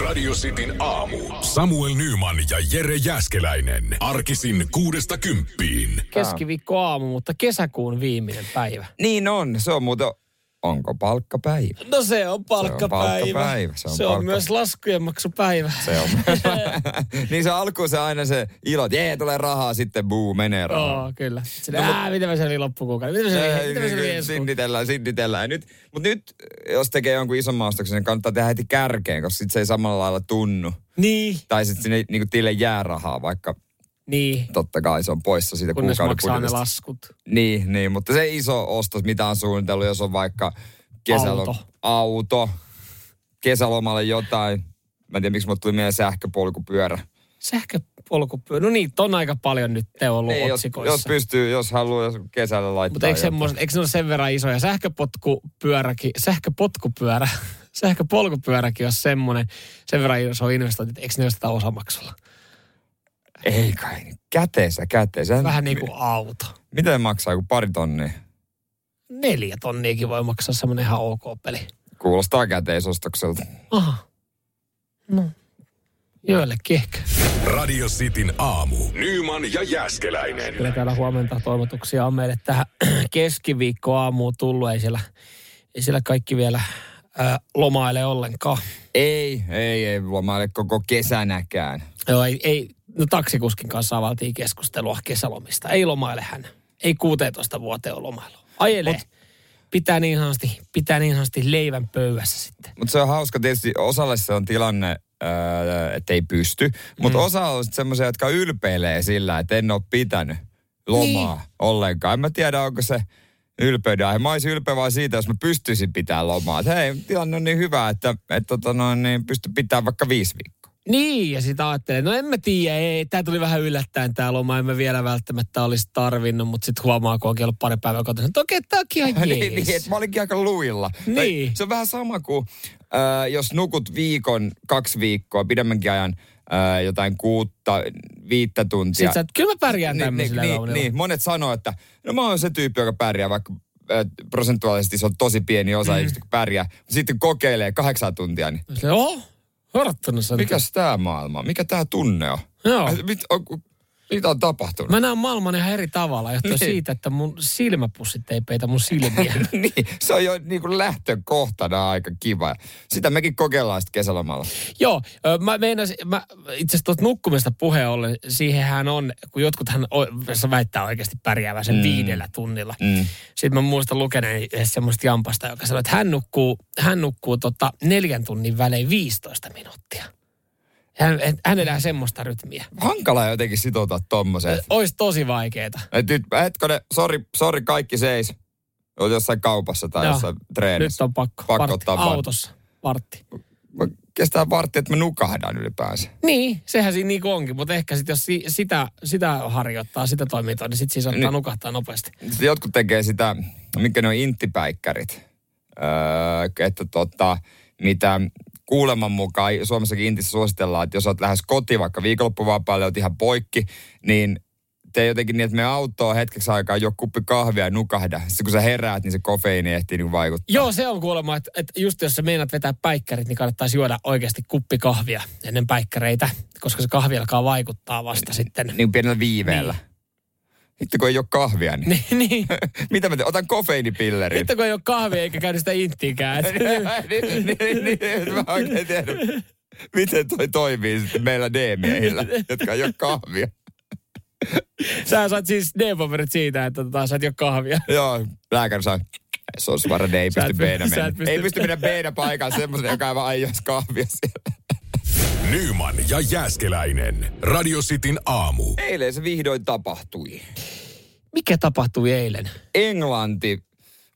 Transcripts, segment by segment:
Radio Cityn aamu. Samuel Nyman ja Jere Jäskeläinen. Arkisin kuudesta kymppiin. Keskiviikko aamu, mutta kesäkuun viimeinen päivä. Niin on, se on muuten, onko palkkapäivä? No se on palkkapäivä. palkkapäivä, se on se on palkka- myös laskujen maksupäivä. Se on. niin se alkuun se aina se ilo, että jee, tulee rahaa, sitten buu, menee rahaa. Joo, kyllä. Sitten, ää, miten mä selviin loppukuukauden? Miten mä selviin, miten mä? Sinnitellään, sinnitellään. Nyt, mutta nyt, jos tekee jonkun ison maastoksen, niin kannattaa tehdä heti kärkeen, koska sit se ei samalla lailla tunnu. Niin, Tai sitten sinne niin tille jää rahaa, vaikka niin. totta kai se on poissa siitä Kunnes kuukauden maksaa ne budjetista. laskut. Niin, niin, mutta se iso ostos, mitä on suunnitellut, jos on vaikka kesälo- Auto. auto, kesälomalle jotain. Mä en tiedä, miksi mulle tuli mieleen sähköpolkupyörä. Sähköpolkupyörä. No niin, on aika paljon nyt te ollut Niin, jos, otsikoissa. jos pystyy, jos haluaa jos kesällä laittaa. Mutta eikö, semmoiset, eikö ne ole sen verran isoja? Sähköpotkupyöräkin, sähköpotkupyörä, sähköpolkupyöräkin on semmoinen, sen verran iso investointi, että eikö ne osteta osamaksulla? Ei kai, käteensä, käteensä. Vähän niin kuin auto. Miten maksaa, kun pari tonnia? Neljä tonniakin voi maksaa semmoinen ihan ok peli. Kuulostaa käteisostokselta. Aha. No, joillekin ehkä. Radio Cityn aamu. Nyman ja Jäskeläinen. Kyllä täällä huomenta toivotuksia on meille tähän keskiviikkoaamuun tullut. Ei siellä, ei siellä kaikki vielä ää, lomaile ollenkaan. Ei, ei, ei lomaile koko kesänäkään. Joo, ei, ei, no taksikuskin kanssa avaltiin keskustelua kesälomista. Ei lomaile hän. Ei 16 vuoteen ole lomailu. Ajelee. Mut, pitää niin sanotusti, pitää niin sanotusti leivän pöydässä sitten. Mutta se on hauska, tietysti osalle se on tilanne, öö, että ei pysty. Mutta mm. osa on semmoisia, jotka ylpeilee sillä, että en ole pitänyt lomaa niin. ollenkaan. En mä tiedä, onko se ylpeyden aihe. Mä olisin ylpeä vaan siitä, jos mä pystyisin pitämään lomaa. Hei, tilanne on niin hyvä, että, että tota noin, niin pysty pitämään vaikka viisi viikkoa. Niin, ja sitä ajattelee, no en mä tiedä, ei, tää tuli vähän yllättäen tää loma, en mä vielä välttämättä olisi tarvinnut, mutta sitten huomaa, kun onkin ollut pari päivää kotona, että okei, tääkin ihan jees. niin, niin, että mä olinkin aika luilla. Niin. Tai Se on vähän sama kuin, äh, jos nukut viikon, kaksi viikkoa, pidemmänkin ajan, äh, jotain kuutta, viittä tuntia. Sitten sä, että kyllä mä pärjään niin, tämmöisillä niin, lounilla. niin, monet sanoo, että no mä oon se tyyppi, joka pärjää, vaikka äh, prosentuaalisesti se on tosi pieni osa mm. ihmistä, kun pärjää. Sitten kokeilee kahdeksan tuntia, niin Mä sen. mikäs tää maailma? Mikä tää tunne on? Joo. Mit, on, mitä on tapahtunut? Mä näen maailman ihan eri tavalla, johtuen Niin. siitä, että mun silmäpussit ei peitä mun silmiä. niin, se on jo niin kuin lähtökohtana aika kiva. Sitä mekin kokeillaan sitten kesälomalla. Joo, mä meinasin, mä itse asiassa tuota nukkumista puheen ollen, siihenhän on, kun jotkuthan väittää oikeasti pärjäävän sen mm. viidellä tunnilla. Mm. Sitten mä muistan lukeneen semmoista jampasta, joka sanoi, että hän nukkuu, hän nukkuu tota neljän tunnin välein 15 minuuttia. Hän, hän elää semmoista rytmiä. Hankala jotenkin sitoutua tommoseen. Olisi tosi vaikeeta. Et nyt, hetkone, sori, sori kaikki seis. Oot jossain kaupassa tai Joo. jossain Nyt treenissä. on pakko. Pakko Vartti. ottaa Autossa. Vartti. Mä Kestää vartti, että mä nukahdan ylipäänsä. Niin, sehän siinä niinku onkin, mutta ehkä sitten jos si- sitä, sitä harjoittaa, sitä toimintaa, niin sitten siis ottaa Niin. nukahtaa nopeasti. Sitten jotkut tekee sitä, mikä ne on inttipäikkärit. Öö, että tota, mitä kuuleman mukaan Suomessakin Intissä suositellaan, että jos olet lähes kotiin vaikka viikonloppuvapaalle, olet ihan poikki, niin tee jotenkin niin, että me autoon hetkeksi aikaa jo kuppi kahvia ja nukahda. Sitten kun sä heräät, niin se kofeiini ehtii niin vaikuttaa. Joo, se on kuulemma, että, että just jos sä meinaat vetää päikkärit, niin kannattaisi juoda oikeasti kuppi kahvia ennen päikkäreitä, koska se kahvi alkaa vaikuttaa vasta sitten. Niin pienellä viiveellä. Niin. Sitten kun ei ole kahvia, niin Niin, niin. mitä mä teen? Otan kofeiinipillerin. Sitten kun ei ole kahvia eikä käy sitä inttiikään. niin, niin, niin, niin, mä oikein tiedä, miten toi toimii sitten meillä D-miehillä, jotka ei ole kahvia. Sä saat siis D-paperit siitä, että tota, sä et ole kahvia. Joo, lääkäri sanoi, se on suora D, ei pysty pysty- sä et pysty- Ei pysty mennä b paikalla semmoisen, joka ei vaan aioisi kahvia siellä. Nyman ja Jäskeläinen. Radio Cityn aamu. Eilen se vihdoin tapahtui. Mikä tapahtui eilen? Englanti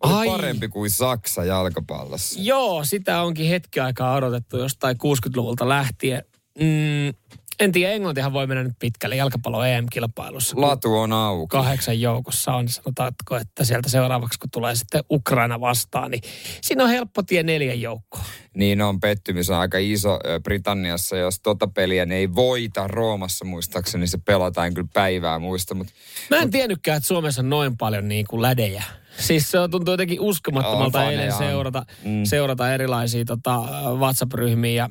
oli Ai. parempi kuin Saksa jalkapallossa. Joo, sitä onkin hetki aikaa odotettu jostain 60-luvulta lähtien. Mm, en tiedä, Englantihan voi mennä nyt pitkälle jalkapallo EM-kilpailussa. Latu on auki. kahdeksan joukossa on, sanotaanko, että sieltä seuraavaksi kun tulee sitten Ukraina vastaan, niin siinä on helppo tie neljän joukkoon. Niin on, pettymys on aika iso Britanniassa. Jos tota peliä ne ei voita Roomassa muistaakseni, niin se pelataan kyllä päivää muista. Mutta Mä en tiennytkään, että Suomessa on noin paljon niin kuin lädejä. Siis se on tuntuu jotenkin uskomattomalta On, eilen seurata, Mm. seurata erilaisia tota, WhatsApp-ryhmiä ja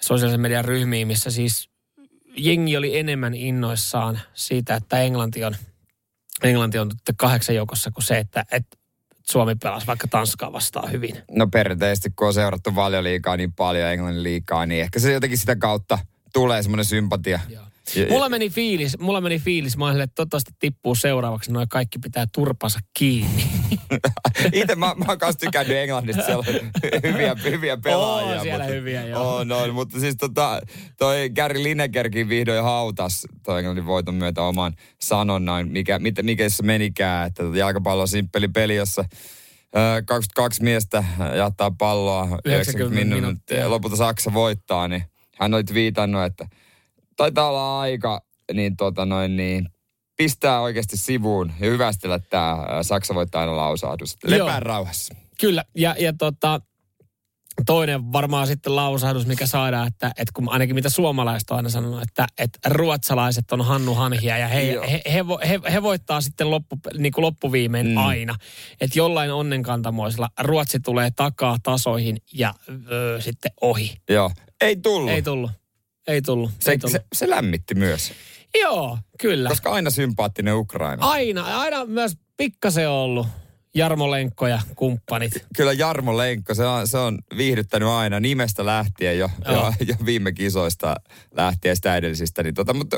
sosiaalisen median ryhmiin, missä siis jengi oli enemmän innoissaan siitä, että Englanti on, Englanti on kahdeksan joukossa kuin se, että, että Suomi pelasi vaikka Tanskaa vastaan hyvin. No perinteisesti, kun on seurattu liikaa niin paljon Englannin liikaa, niin ehkä se jotenkin sitä kautta tulee semmoinen sympatia. Joo. Mulla meni fiilis, mulla meni fiilis, mä että toivottavasti tippuu seuraavaksi, noin kaikki pitää turpansa kiinni. Itse mä, mä oon kanssa tykännyt Englannista, siellä on hyviä, hyviä pelaajia. Oo, siellä mutta, hyviä, joo. Oo, no, mutta siis tota, toi Gary Linekerkin vihdoin hautas toi Englannin voiton myötä oman sanonnan, mikä, mikä, mikä se menikään, että jalkapallo on simppeli peli, jossa 22 miestä jättää palloa 90, 90 minuuttia. Lopulta Saksa voittaa, niin hän oli viitannut, että taitaa olla aika niin, tota noin, niin pistää oikeasti sivuun ja hyvästellä tämä Saksa voittaa aina lausahdus. Lepää rauhassa. Kyllä, ja, ja tota, toinen varmaan sitten lausahdus, mikä saadaan, että, että kun ainakin mitä suomalaiset on aina sanonut, että, että ruotsalaiset on Hannu Hanhia ja he, he, he, he, he voittaa sitten loppu, niin kuin loppuviimein mm. aina. Että jollain onnenkantamoisella Ruotsi tulee takaa tasoihin ja öö, sitten ohi. Joo, ei tullut. Ei tullut. Ei tullut. Se, ei tullut. se, se lämmitti myös. Joo, kyllä. Koska aina sympaattinen Ukraina. Aina, aina myös pikkasen ollut. Jarmo Lenkko ja kumppanit. Kyllä Jarmo Lenkko, se on, se on viihdyttänyt aina nimestä lähtien jo, jo, jo viime kisoista lähtien sitä edellisistä. Niin tota, mutta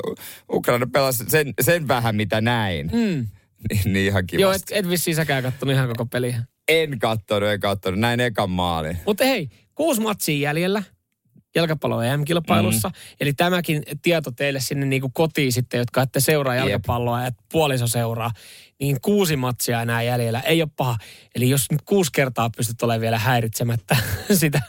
Ukraina pelasi sen, sen vähän, mitä näin. Mm. Niin, niin ihan kivasti. Joo, et, et vissiin säkään kattonut ihan koko peliä. En kattonut, en kattonut. Näin ekan maalin. Mutta hei, kuusi matsia jäljellä jalkapallo EM-kilpailussa. Mm. Eli tämäkin tieto teille sinne niin kuin kotiin sitten, jotka ette seuraa jalkapalloa ja puoliso seuraa, niin kuusi matsia enää jäljellä. Ei ole paha. Eli jos nyt kuusi kertaa pystyt olemaan vielä häiritsemättä sitä,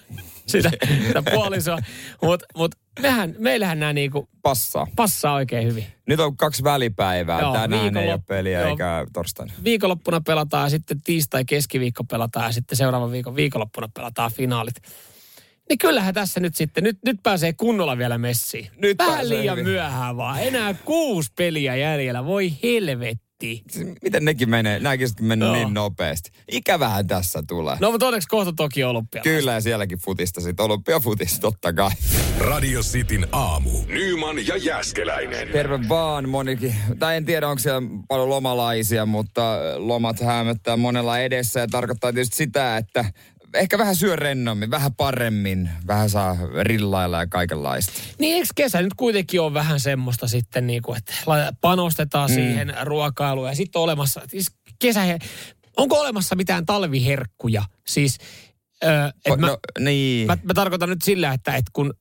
sitä, sitä puolisoa. Mutta mut mehän, meillähän nämä niinku passaa. passaa oikein hyvin. Nyt on kaksi välipäivää. Joo, Tänään ei ole peliä joo, eikä torstaina. Viikonloppuna pelataan ja sitten tiistai, keskiviikko pelataan ja sitten seuraavan viikon viikonloppuna pelataan finaalit. Niin kyllähän tässä nyt sitten, nyt, nyt pääsee kunnolla vielä messiin. Nyt Vähän liian hyvin. myöhään vaan. Enää kuusi peliä jäljellä. Voi helvetti. Miten nekin menee? Nämäkin sitten menee no. niin nopeasti. Ikävähän tässä tulee. No mutta onneksi kohta toki olympia. Kyllä ja sielläkin futista sitten. Olympiafutista totta kai. Radio Cityn aamu. Nyman ja Jäskeläinen. Terve vaan monikin. Tai en tiedä onko siellä paljon lomalaisia, mutta lomat hämöttää monella edessä ja tarkoittaa tietysti sitä, että ehkä vähän syö rennommin, vähän paremmin, vähän saa rillailla ja kaikenlaista. Niin eikö kesä nyt kuitenkin on vähän semmoista sitten, niin kuin, että panostetaan mm. siihen ruokailuun ja sitten on olemassa, siis kesä, onko olemassa mitään talviherkkuja? Siis Öö, et no, mä, niin. mä, mä tarkoitan nyt sillä, että, että kun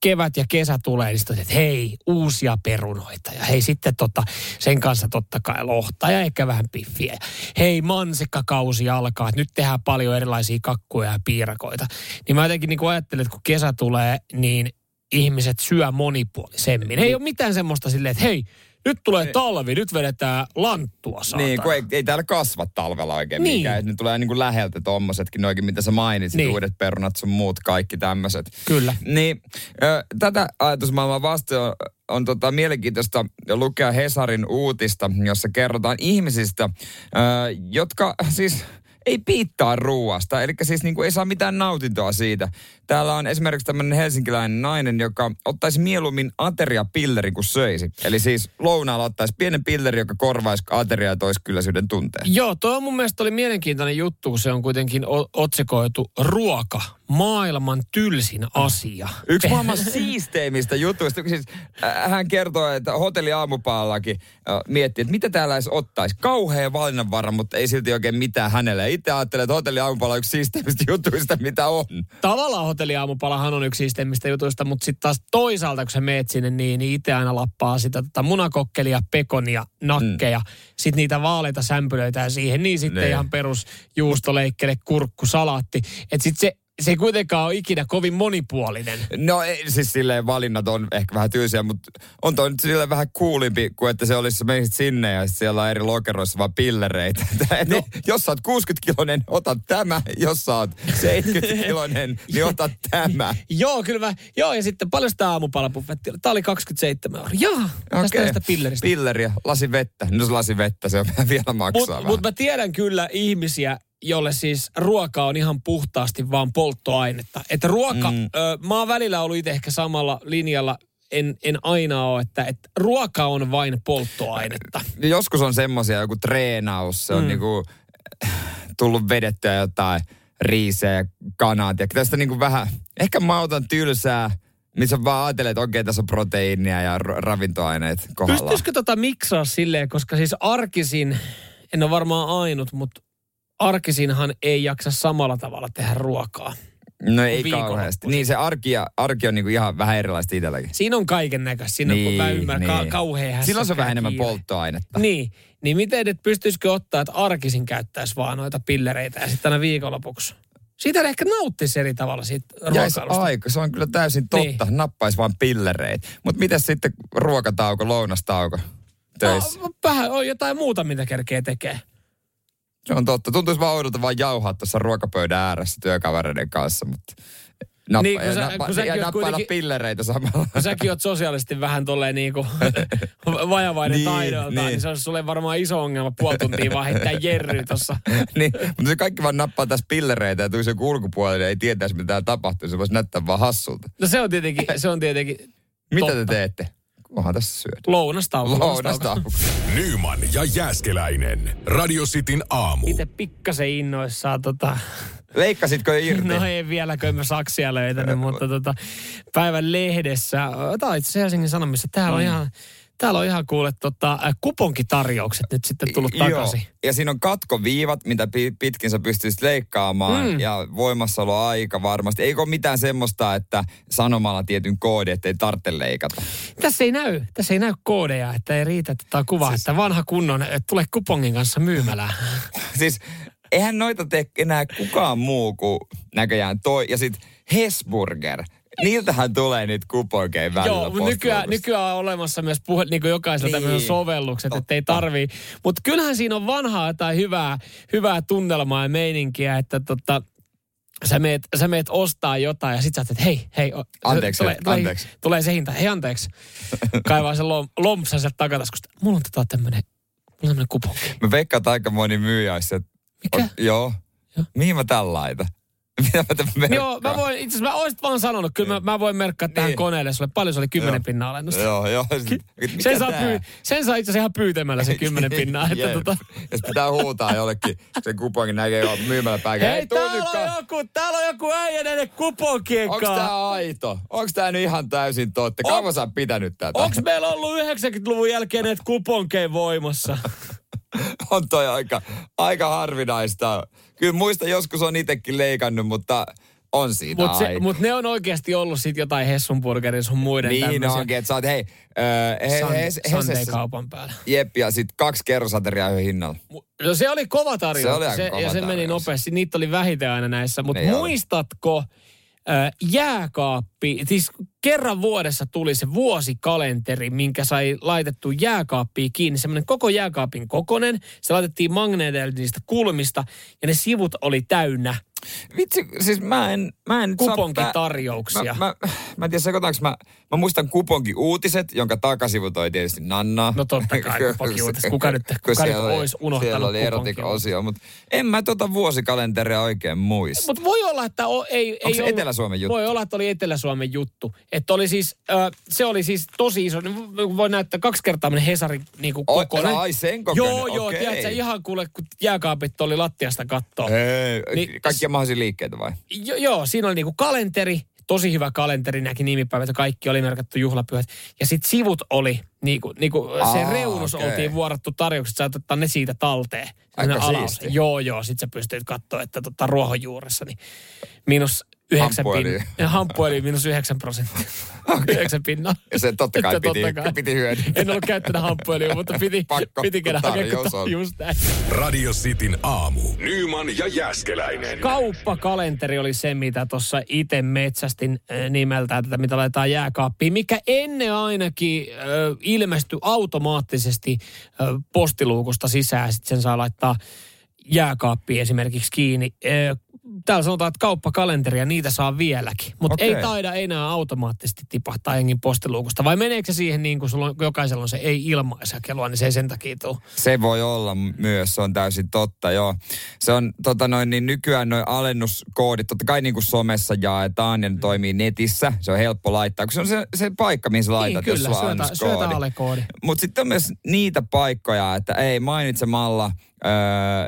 kevät ja kesä tulee, niin sitten että hei, uusia perunoita. Ja hei, sitten tota, sen kanssa totta kai lohta ja ehkä vähän piffiä. Ja hei, mansikkakausi alkaa, että nyt tehdään paljon erilaisia kakkuja ja piirakoita. Niin mä jotenkin niin ajattelen, että kun kesä tulee, niin ihmiset syö monipuolisemmin. Ei ole mitään semmoista silleen, että hei, nyt tulee talvi, nyt vedetään lanttua saatana. Niin, kun ei, ei täällä kasva talvella oikein niin. mikään. Ne tulee niin kuin läheltä tommosetkin, noikin mitä sä mainitsit, niin. uudet perunat sun muut, kaikki tämmöiset. Kyllä. Niin, ö, tätä ajatusmaailmaa vasta on, on tota mielenkiintoista lukea Hesarin uutista, jossa kerrotaan ihmisistä, ö, jotka siis ei piittaa ruuasta, eli siis niin kuin ei saa mitään nautintoa siitä. Täällä on esimerkiksi tämmöinen helsinkiläinen nainen, joka ottaisi mieluummin ateriapilleri kuin söisi. Eli siis lounaalla ottaisi pienen pilleri, joka korvaisi ateria ja toisi kylläisyyden tunteen. Joo, tuo mun mielestä oli mielenkiintoinen juttu, kun se on kuitenkin otsikoitu ruoka, maailman tylsin asia. Yksi maailman siisteimmistä jutuista. Siis, äh, hän kertoo, että hotelli aamupaallakin äh, miettii, että mitä täällä edes ottaisi. Kauhea valinnanvara, mutta ei silti oikein mitään hänelle. Itse ajattelee, että hotelli aamupaalla on yksi siisteimmistä jutuista, mitä on. Tavallaan hotelliaamupalahan on yksi siistimmistä jutuista, mutta sitten taas toisaalta, kun sä meet sinne, niin, niin itse aina lappaa sitä tota munakokkelia, pekonia, nakkeja, mm. sitten niitä vaaleita sämpylöitä ja siihen, niin sitten ne. Niin. ihan perus juustoleikkele, kurkku, salaatti. Että sitten se se ei kuitenkaan ole ikinä kovin monipuolinen. No ei, siis silleen valinnat on ehkä vähän tyysiä, mutta on toi nyt silleen vähän kuulimpi kuin että se olisi menisit sinne ja siellä on eri lokeroissa vaan pillereitä. No. jos sä oot 60-kilonen, ota tämä. Jos sä oot 70-kilonen, niin ota tämä. joo, kyllä mä, joo ja sitten paljon sitä aamupalapuffettia. Tää oli 27 euroa. Joo, okay. tästä pilleristä. Pilleriä, lasi vettä. No lasi vettä, se on vielä maksaa Mutta mut mä tiedän kyllä ihmisiä, jolle siis ruoka on ihan puhtaasti vaan polttoainetta. Että ruoka, mm. ö, mä oon välillä ollut itse ehkä samalla linjalla, en, en aina ole, että, että ruoka on vain polttoainetta. Joskus on semmoisia, joku treenaus, se on mm. niinku tullut vedettyä jotain riisejä ja kanat. Ja tästä niinku vähän, ehkä mä otan tylsää, missä vaan ajattelee, että okei, tässä on proteiinia ja ravintoaineet kohdalla. Pystyisikö tota miksaa silleen, koska siis arkisin, en ole varmaan ainut, mutta arkisinhan ei jaksa samalla tavalla tehdä ruokaa. No ei kauheasti. Niin se arki, ja, arki on niinku ihan vähän erilaista itselläkin. Siinä on kaiken näköistä. Siinä niin, on, mä ymmärrän, niin. Ka- kauhean Silloin se on vähän enemmän polttoainetta. Niin. Niin miten et pystyisikö ottaa, että arkisin käyttäisi vaan noita pillereitä ja sitten aina viikonlopuksi? Siitä ehkä nauttisi eri tavalla siitä ruokailusta. aika, se on kyllä täysin totta. Niin. Nappaisi vaan pillereitä. Mutta miten sitten ruokatauko, lounastauko töissä? No, vähän on jotain muuta, mitä kerkee tekee. Se on totta. Tuntuisi vaan oudolta vaan jauhaa tuossa ruokapöydän ääressä työkavereiden kanssa, mutta nappa, niin, kun sä, nappa, kun ja nappailla pillereitä samalla. Kun säkin oot sosiaalisesti vähän tolleen niin kuin vajavainen niin, taidolta, niin. niin se on sulle varmaan iso ongelma puoli tuntia vaan heittää jerry tossa. niin, mutta se kaikki vaan nappaa tässä pillereitä ja tulisi joku ulkopuolelle ja ei tietäisi mitä täällä tapahtuu. Se voisi näyttää vaan hassulta. No se on tietenkin, se on tietenkin Mitä totta. te teette? Onhan tässä syödä. Lounastauko. Lounastauko. Nyman ja Jääskeläinen. Radio Cityn aamu. Itse pikkasen innoissaan tota... Leikkasitko jo irti? No ei vieläkö mä saksia löytänyt, mutta tota, päivän lehdessä, on itse Helsingin Sanomissa, täällä on mm. ihan Täällä on ihan kuule tota, kuponkitarjoukset nyt sitten tullut takaisin. Joo. Ja siinä on katkoviivat, mitä pitkin sä pystyisit leikkaamaan mm. ja aika varmasti. Eikö ole mitään semmoista, että sanomalla tietyn koodi, ettei tarvitse leikata? Tässä ei näy, tässä ei näy koodeja, että ei riitä tätä kuvaa, siis... että vanha kunnon, että tule kupongin kanssa myymälään. siis eihän noita tee enää kukaan muu kuin näköjään toi. Ja sitten Hesburger – Niiltähän tulee nyt kuponkeja välillä Joo, nykyään, nykyään on olemassa myös puhe, niin kuin jokaisella niin. sovellukset, että ei tarvii. Mutta kyllähän siinä on vanhaa tai hyvää, hyvää tunnelmaa ja meininkiä, että tota, sä meet, sä meet ostaa jotain ja sit sä että hei, hei. Anteeksi, tulee, anteeksi. Tulee, tulee se hinta, hei anteeksi. Kaivaa se lom, lompsa sieltä takataskusta. Mulla on tota tämmönen, mulla on tämmönen kuponki. Mä veikkaan, että aika moni myyjä Mikä? On, joo. joo. Mihin mä tän laitan? Mitä mä Joo, mä voin, itse asiassa mä olisit vaan sanonut, kyllä mä, mä voin merkkaa tähän niin. koneelle sulle. Paljon se oli kymmenen pinnaa alennusta. Joo, joo. sen, saa pyy, sen saa itse asiassa ihan pyytämällä se kymmenen pinnaa. että tota... Jos pitää huutaa jollekin, sen kupongin näkee jo myymällä päin. Hei, Hei täällä on, joku, täällä on joku äijä näiden kuponkien Onks tää aito? Onks tää nyt ihan täysin totta? Kauan sä pitänyt tätä? Onks meillä ollut 90-luvun jälkeen näitä kuponkeja voimassa? on toi aika, aika harvinaista. Kyllä muista joskus on itsekin leikannut, mutta on siitä Mutta mut ne on oikeasti ollut sit jotain Hessunburgerin sun muiden Niin tämmöisiä. onkin, että sä oot hei, äh, he, Sun, he, Sunday-kaupan päällä. Jep, ja sit kaksi kerrosateriaa yhden hinnalla. No se oli kova tarjous. Se oli se, kova Ja se meni nopeasti. Niitä oli vähiten aina näissä. Mutta muistatko, oli jääkaappi, siis kerran vuodessa tuli se vuosikalenteri, minkä sai laitettu jääkaappiin kiinni. Semmoinen koko jääkaapin kokonen. Se laitettiin magneeteille niistä kulmista ja ne sivut oli täynnä Vitsi, siis mä en... Mä en Kuponkitarjouksia. Mä, mä, mä, en tiedä, sekoitaanko mä... Mä muistan kuponki-uutiset, jonka takasivu toi tietysti Nanna. No totta kai kuponki-uutiset. Kuka nyt, kuka nyt olisi unohtanut Siellä oli erotika-osio, mutta en mä tota vuosikalenteria oikein muista. Mutta voi olla, että o, ei... Onko ei se Etelä-Suomen juttu? Voi olla, että oli Etelä-Suomen juttu. Että oli siis, äh, se oli siis tosi iso, niin voi näyttää kaksi kertaa meni Hesarin niin kuin kokoinen. Ai sen kokoinen, Joo, joo, okay. tiedätkö, ihan kuule, kun jääkaapit oli lattiasta kattoa. Niin, kaikkia mahdollisia liikkeitä vai? Jo, joo, siinä oli niin kuin kalenteri, tosi hyvä kalenteri, näki nimipäivät ja kaikki oli merkattu juhlapyhät. Ja sitten sivut oli, niinku, niinku Aa, se reunus okay. oltiin vuorattu tarjoukset, sä ottaa ne siitä talteen. Aika. Joo, joo, sit sä pystyt katsoa, että tota ruohonjuuressa, niin minus yhdeksän hampueli. Pin, niin. hampueli niin, minus prosenttia. Okay. Yhdeksän pinnaa. No. Ja se totta kai piti, totta kai. piti hyödyntää. En ollut käyttänyt hampuelia, niin, mutta piti, Pakko, piti käydä hakemaan just näin. Radio Cityn aamu. Nyman ja Jäskeläinen. Kauppakalenteri oli se, mitä tuossa itse metsästin nimeltään, tätä mitä laitetaan jääkaappiin, mikä ennen ainakin äh, ilmestyi automaattisesti äh, postiluukusta sisään. Sitten sen saa laittaa jääkaappiin esimerkiksi kiinni. Täällä sanotaan, että kauppakalenteria, niitä saa vieläkin. Mutta Okei. ei taida enää automaattisesti tipahtaa jengin postiluukusta. Vai meneekö se siihen niin kuin sulla on, jokaisella on se ei ilmaisjakelua, niin se ei sen takia tule. Se voi olla myös, se on täysin totta, joo. Se on tota noin, niin nykyään noin alennuskoodit, totta kai niin kuin somessa jaetaan ja ne toimii netissä. Se on helppo laittaa, kun se on se, se paikka, mihin sä laitat, niin, jos kyllä, sulla on syötä, alekoodi. Mutta sitten on myös niitä paikkoja, että ei mainitsemalla öö,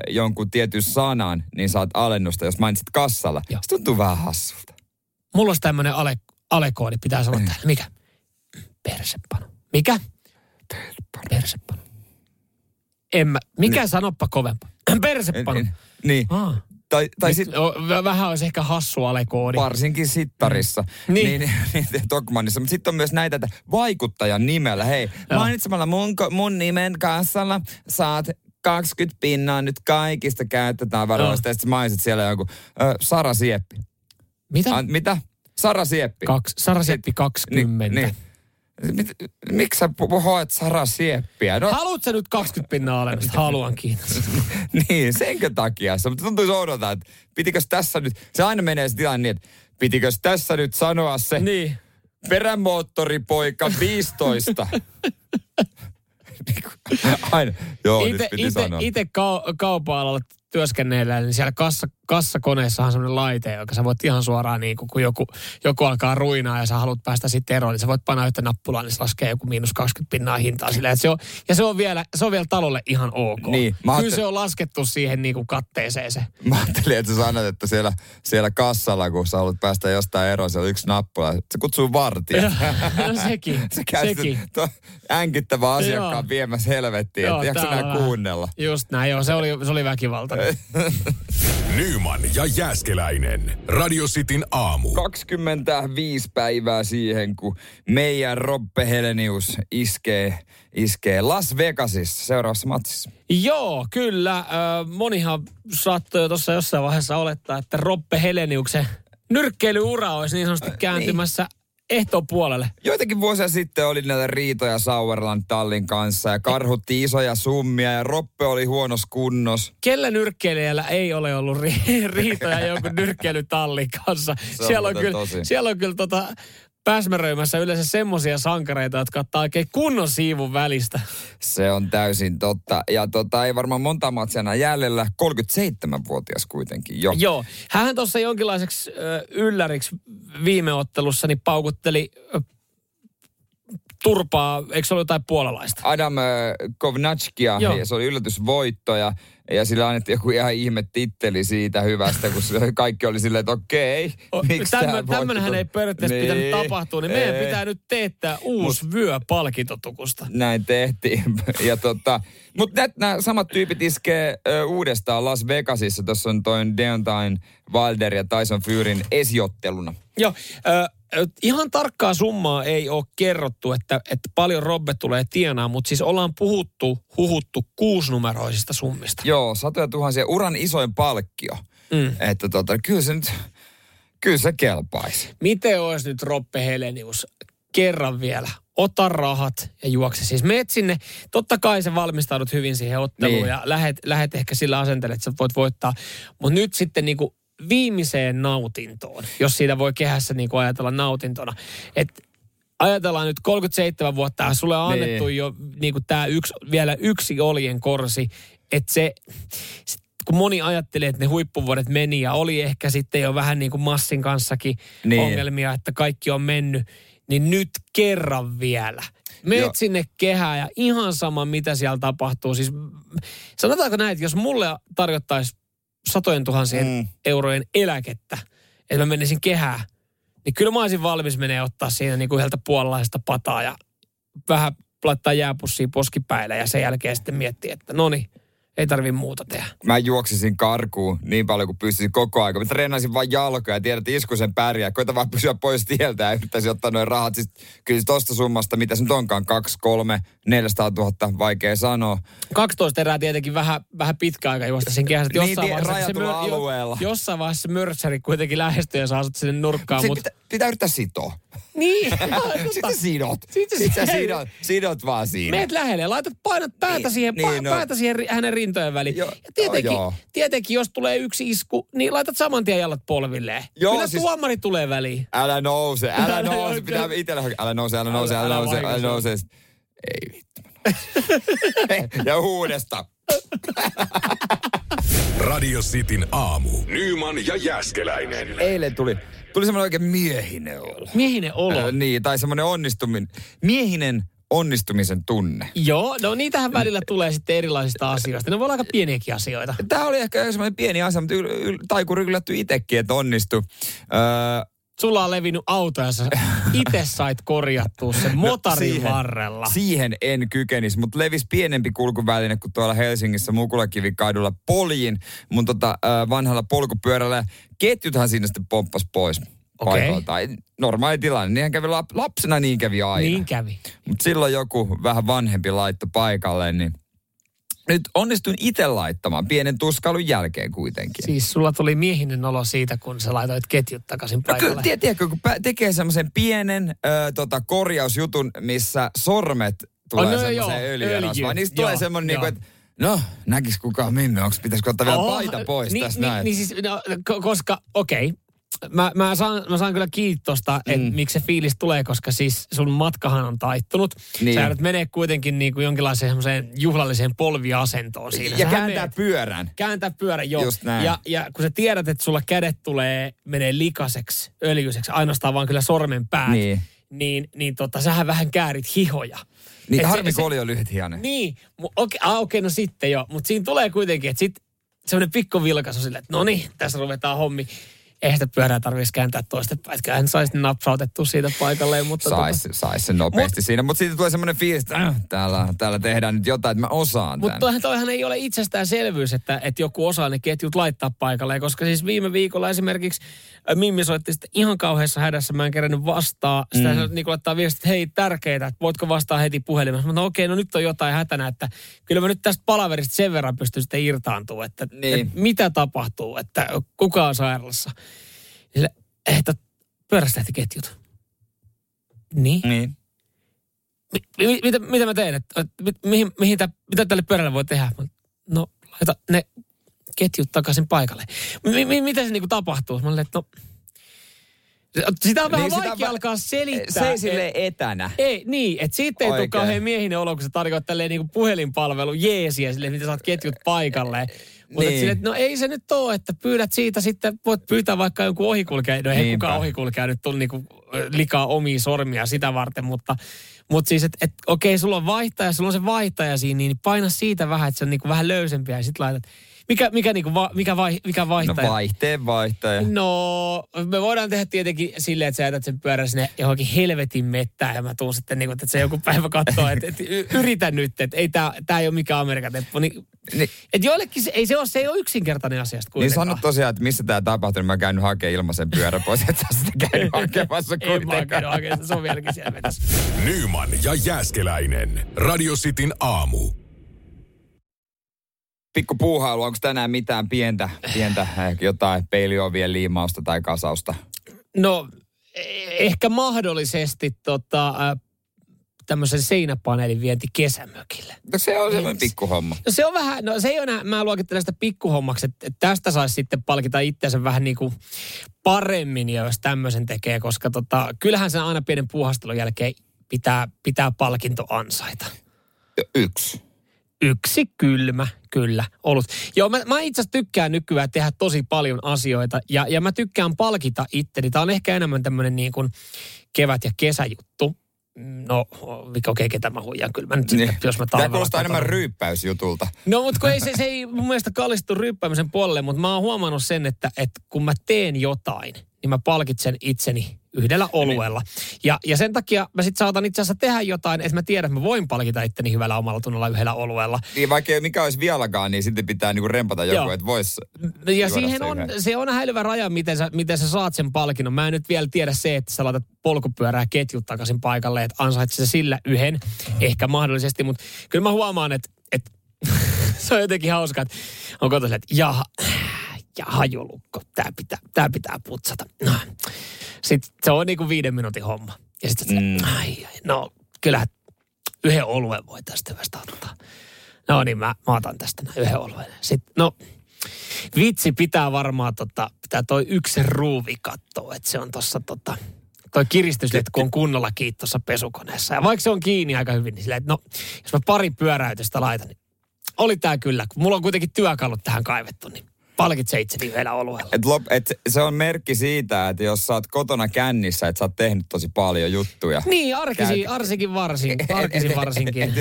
jonkun tietyn sanan, niin saat alennusta, jos mainitset kassalla. Joo. Se tuntuu vähän hassulta. Mulla olisi tämmöinen ale, alekoodi, pitää sanoa täällä. Mikä? Persepano. Mikä? Persepano. En mä, mikä sanoppa kovempaa? Persepano. Niin. Ah. Tai, tai v- vähän olisi ehkä hassu alekoodi. varsinkin sittarissa. Niin. Niin, niin Tokmanissa. Mutta sitten on myös näitä, että vaikuttajan nimellä. Hei, Joo. mainitsemalla mun, mun nimen kassalla saat 20 pinnaa nyt kaikista käytetään varoista. Ja sitten mainitsit siellä joku ö, Sara Sieppi. Mitä? An, mitä? Sara Sieppi. Kaksi, Sara Seppi 20. Niin, niin. Mit, miksi sä hoet Sara Sieppiä? No, Haluatko sä nyt 20 pinnaa alennusta? Haluan, kiitos. niin, senkö takia se? Mutta tuntuu oudolta, että pitikös tässä nyt, se aina menee se tilanne niin, että pitikös tässä nyt sanoa se niin. perämoottoripoika 15. Niin kuin, aina, joo, Ite, nyt piti ite, sanoa. ite kau- kaupan-alalla työskennellä, niin siellä kassa, kassakoneessa on semmoinen laite, joka sä voit ihan suoraan, niin kun joku, joku alkaa ruinaa ja sä haluat päästä sitten eroon, niin sä voit painaa yhtä nappulaa, niin se laskee joku miinus 20 pinnaa hintaa silleen, että se on, ja se on, vielä, se on vielä talolle ihan ok. Niin, mä Kyllä se on laskettu siihen niin kuin katteeseen se. Mä ajattelin, että sä sanot, että siellä, siellä kassalla, kun sä haluat päästä jostain eroon, siellä on yksi nappula. Se kutsuu vartija. no sekin, Se käy sekin. to- änkittävä asiakkaan Joo. viemässä helvettiin, että vähän- kuunnella? Just näin, joo, se oli, se oli väkivaltainen. Nyman ja Jääskeläinen. Radio Cityn aamu. 25 päivää siihen, kun meidän Robbe Helenius iskee, iskee Las Vegasissa seuraavassa matsissa. Joo, kyllä. Monihan saattoi jo tuossa jossain vaiheessa olettaa, että Roppe Heleniuksen nyrkkeilyura olisi niin sanotusti kääntymässä ehtopuolelle. Joitakin vuosia sitten oli näitä riitoja Sauerland Tallin kanssa ja karhutti isoja summia ja Roppe oli huonossa kunnossa. Kellä nyrkkeilijällä ei ole ollut ri- riitoja jonkun nyrkkeilytallin kanssa? Se on siellä, on kyllä, siellä on kyllä tota, pääsmäröimässä yleensä semmoisia sankareita, jotka ottaa oikein kunnon siivun välistä. Se on täysin totta. Ja tota, ei varmaan monta matsia enää jäljellä. 37-vuotias kuitenkin jo. Joo, hän tuossa jonkinlaiseksi ylläriksi viime ottelussa niin paukutteli turpaa, eikö se ollut jotain puolalaista? Adam Kovnatskia, se oli yllätysvoitto ja, ja sillä annettiin joku ihan ihme titteli siitä hyvästä, kun kaikki oli silleen, että okei, O, miksi Tämmö, tämmöinenhän ei periaatteessa Niin, pitänyt tapahtua, niin meidän ei. pitää nyt teettää uusi Mut, vyö palkintotukusta. Näin tehtiin. Ja tota, mutta nämä samat tyypit iskee ö, uudestaan Las Vegasissa. Tuossa on toi Deontay Wilder ja Tyson Furyn esiotteluna. Joo, ö, ihan tarkkaa summaa ei ole kerrottu, että, että paljon Robbe tulee tienaa, mutta siis ollaan puhuttu, huhuttu kuusinumeroisista summista. Joo, satoja tuhansia. Uran isoin palkkio. Mm. Että tota, kyllä se nyt, kyllä se kelpaisi. Miten olisi nyt Roppe Helenius kerran vielä? Ota rahat ja juokse. Siis meet sinne, totta kai sä valmistaudut hyvin siihen otteluun Niin. ja lähet, lähet ehkä sillä asenteella, että sä voit voittaa. Mutta nyt sitten niinku viimeiseen nautintoon, jos siitä voi kehässä niinku ajatella nautintona. Että ajatellaan nyt 37 vuotta ja sulle on Niin. annettu jo niinku tää yksi, vielä yksi oljen korsi, että se, se kun moni ajattelee, että ne huippuvuodet meni ja oli ehkä sitten jo vähän niin kuin Massin kanssakin Niin. niin. ongelmia, että kaikki on mennyt, niin nyt kerran vielä. Meet Joo. sinne kehään ja ihan sama, mitä siellä tapahtuu. Siis sanotaanko näin, että jos mulle tarjottaisiin satojen tuhansien Mm. eurojen eläkettä, että mä menisin kehään, niin kyllä mä olisin valmis menee ottaa siinä niin kuin yhdeltä puolalaisesta pataa ja vähän laittaa jääpussiin poskipäille ja sen jälkeen sitten miettiä, että no niin, ei tarvi muuta tehdä. Mä juoksisin karkuun niin paljon kuin pystyisin koko ajan. Mä treenaisin vain jalkoja ja tiedät, että iskusen pärjää. Koita vaan pysyä pois tieltä ja yrittäisin ottaa noin rahat. Siis kyllä tosta summasta, mitä se nyt onkaan, 2, 3, 400 000, vaikea sanoa. 12 erää tietenkin vähän, vähän pitkä aika juosta sen kehässä. Niin, Jossain, tie- vaiheessa, se jo- alueella. jossain vaiheessa mörtsäri kuitenkin lähestyy ja saa sut sinne nurkkaan. Mutta pitää, pitää yrittää sitoa. Niin. Sitten sidot. Sitten Sitten sidot, sidot vaan siinä. Meet lähelle ja laitat, painat päätä Niin, siihen, niin, pa- no. päätä siihen hänen rintojen väliin. Joo, ja tietenkin, joo, joo. tietenkin, jos tulee yksi isku, niin laitat saman tien jalat polvilleen. Joo, Kyllä siis- tuomari tulee väliin. Älä nouse, älä Älä nouse. Pitää itsellä hakea. Älä nouse, älä nouse, älä Älä nouse, älä vahingossa. nouse. Ei vittu. ja uudesta. Radio Cityn aamu. Nyman ja Jäskeläinen. Eilen tuli, tuli semmoinen oikein miehinen olo. Miehinen olo. Ö, niin, tai semmoinen onnistuminen. Miehinen onnistumisen tunne. Joo, no niitähän välillä tulee sitten erilaisista asioista. Ne voi olla aika pieniäkin asioita. Tämä oli ehkä semmoinen pieni asia, mutta yl, yl, taikuri yllättyi itsekin, että onnistui. Öö, Sulla on levinnyt auto ja sä itse sait korjattua sen motarin No, siihen- varrella. Siihen en kykenisi, mutta levis pienempi kulkuväline kuin tuolla Helsingissä Mukulakivikaidulla poljin mun tota, vanhalla polkupyörällä. Ketjuthan siinä sitten pomppas pois Paikalta. Ei- Normaali tilanne. Niinhän kävi lap, lapsena, niin kävi aina. Niin kävi. Mutta silloin joku vähän vanhempi laitto paikalle, niin nyt onnistuin itse laittamaan pienen tuskailun jälkeen kuitenkin. Siis sulla tuli miehinen olo siitä, kun sä laitoit ketjut takaisin No paikalle. kyllä, tie- tiedätkö, kun tekee semmoisen pienen ö, tota, korjausjutun, missä sormet tulee Oh, no semmoiseen joo, öljyrasvaan. öljy, Niistä tulee joo, semmoinen, niinku, joo. että no, näkis kukaan minne, onko pitäisikö ottaa vielä Oho, paita pois niin, tässä niin, näin. Niin siis, no, ko- koska, okei. Okay. Mä, mä, saan, mä saan kyllä kiinni tosta, että Mm. miksi se fiilis tulee, koska siis sun matkahan on taittunut. Niin. Sä joudut menee kuitenkin niin kuin jonkinlaiseen juhlalliseen polviasentoon siinä. ja Sähän kääntää meet- pyörän. Kääntää pyörän, joo. Just näin. Ja, ja kun sä tiedät, että sulla kädet tulee, menee likaseksi, öljyiseksi, ainoastaan vaan kyllä sormen päät, Niin. niin, niin tota, sähän vähän käärit hihoja. Niin harmi, kun oli jo lyhyt hianen. Niin, okei, okay, okay, no sitten jo. Mutta siinä tulee kuitenkin, että sitten semmoinen pikku vilkaisu silleen, että no niin, tässä ruvetaan hommi. Eihän sitä pyörää tarvitsisi kääntää toistepäin. Että hän saisi napsautettua siitä paikalleen. Mutta Sais, sais sen nopeasti siinä. Mutta siitä tulee semmoinen fiilis, että äh, täällä, täällä tehdään nyt jotain, että mä osaan Mutta toihan, toihan ei ole itsestäänselvyys, että, että joku osaa ne ketjut laittaa paikalle. Koska siis viime viikolla esimerkiksi äh, Mimmi soitti sitten ihan kauheassa hädässä. Mä en kerännyt vastaa. Sitä mm. niin laittaa viestit, että hei tärkeitä, että voitko vastaa heti puhelimessa. Mutta no okei, no nyt on jotain hätänä, että kyllä mä nyt tästä palaverista sen verran pystyn sitten irtaantumaan, että, Niin. että mitä tapahtuu, että kuka on sairaalassa. Sille, että pyörästähti ketjut. Niin. Niin. Mi- mi- mitä, mitä mä teen? Että, että mi- mihin, mihin tää, mitä tälle pyörälle voi tehdä? No, laita ne ketjut takaisin paikalle. Mi- mi- mitä se niinku tapahtuu? Mä olin, että no... Sitä on vähän Niin, sitä vaikea va- alkaa selittää. Se ei silleen etänä. Ei, niin, että siitä ei tule kauhean miehinen olo, kun sä tarkoit tälleen niinku puhelinpalvelu jeesiä silleen, mitä saat ketjut paikalle. Mutta Niin. sille, no ei se nyt ole, että pyydät siitä sitten, voit pyytää vaikka jonkun ohikulkea. No ei Niinpä. kukaan ohikulkea nyt tullut niinku likaa omia sormia sitä varten, mutta, mutta siis, että et, okei, sulla on vaihtaja, sulla on se vaihtaja siinä, niin paina siitä vähän, että se on niinku vähän löysempiä ja sitten laitat. Mikä, mikä, niinku va, mikä, vai, mikä No vaihtaja? vaihteen vaihtaja. No, me voidaan tehdä tietenkin silleen, että sä jätät sen pyörän sinne johonkin helvetin mettään ja mä tuun sitten niin kuin, että se joku päivä katsoo, että, että y- yritä nyt, että ei tää, tää ei ole mikään Amerikan teppu. Niin, Niin. että joillekin se ei, se ole, se ei ole yksinkertainen asia Niin kuitenkaan. sano tosiaan, että missä tämä tapahtui, niin mä käyn hakemaan ilmaisen pyörän pois, että sä sitä käynyt hakemassa Ei mä oon kuitenkaan. se on vieläkin siellä vetässä. Nyman ja Jääskeläinen. Radio Cityn aamu. Pikku puuhailu, onko tänään mitään pientä, pientä ehkä jotain peiliovien liimausta tai kasausta? No, eh- ehkä mahdollisesti tota, tämmöisen seinäpaneelin vienti kesämökille. No se on semmoinen pikkuhomma. No se on vähän, no se ei ole mä luokittelen sitä pikkuhommaksi, että että tästä saisi sitten palkita itseänsä vähän niin kuin paremmin, jos tämmöisen tekee, koska tota, kyllähän sen aina pienen puuhastelun jälkeen pitää, pitää palkinto ansaita. Yksi. Yksi kylmä, kyllä, ollut. Joo, mä, mä itse asiassa tykkään nykyään tehdä tosi paljon asioita ja, ja mä tykkään palkita itteni. Tämä on ehkä enemmän tämmöinen niin kuin kevät- ja kesäjuttu. No, mikä okei, ketä mä huijaan, kyllä mä nyt sitten, jos mä Tämä kuulostaa enemmän ryyppäysjutulta. No, mutta kun ei se, se ei mun mielestä kallistu ryppäämisen puolelle, mutta mä oon huomannut sen, että, että kun mä teen jotain, niin mä palkitsen itseni yhdellä oluella. Ja, ja sen takia mä sitten saatan itse asiassa tehdä jotain, että mä tiedän, että mä voin palkita itteni hyvällä omalla tunnolla yhdellä oluella. Niin vaikka mikä olisi vialakaan, niin sitten pitää niinku rempata joku, että vois Ja siihen on, yhden. se on häilyvä raja, miten sä, miten sä saat sen palkinnon. Mä en nyt vielä tiedä se, että sä laitat polkupyörää ketjut takaisin paikalle, että ansaitset sä sillä yhden, ehkä mahdollisesti, mutta kyllä mä huomaan, että, että se on jotenkin hauska, että on kotona, että jaha, ja hajulukko. Tää pitää, tää pitää putsata. No. Sitten se on niinku viiden minuutin homma. Ja sitten mm. ai, ai, no kyllä yhden oluen voi tästä hyvästä ottaa. No niin, mä, mä otan tästä näin yhden oluen. Sitten, no, vitsi pitää varmaan tota, pitää toi yksi ruuvi katsoa, että se on tossa tota, toi kiristysletku on kunnolla kiittossa pesukoneessa. Ja vaikka se on kiinni aika hyvin, niin silleen, että no, jos mä pari pyöräytystä laitan, niin oli tää kyllä. Mulla on kuitenkin työkalut tähän kaivettu, niin palkitse itseni yhdellä oluella. Et lop, et se on merkki siitä, että jos sä oot kotona kännissä, että sä oot tehnyt tosi paljon juttuja. Niin, arkisin, arsikin varsin, arkisin varsinkin.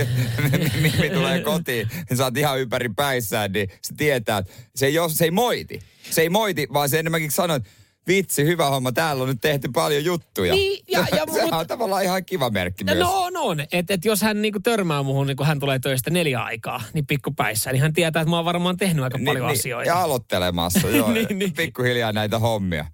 Mimmi tulee kotiin, niin sä oot ihan ympäri päissään, niin se tietää, että se ei, se ei moiti. Se ei moiti, vaan se enemmänkin sanoo, että vitsi, hyvä homma, täällä on nyt tehty paljon juttuja. Niin, ja, ja, Sehän on tavallaan ihan kiva merkki no, myös. No on, on. Että et jos hän niinku törmää muuhun, niin kun hän tulee töistä neljä aikaa, niin pikkupäissä, niin hän tietää, että mä oon varmaan tehnyt aika niin, paljon niin, asioita. Ja aloittelemassa, joo. niin, niin. Pikkuhiljaa näitä hommia.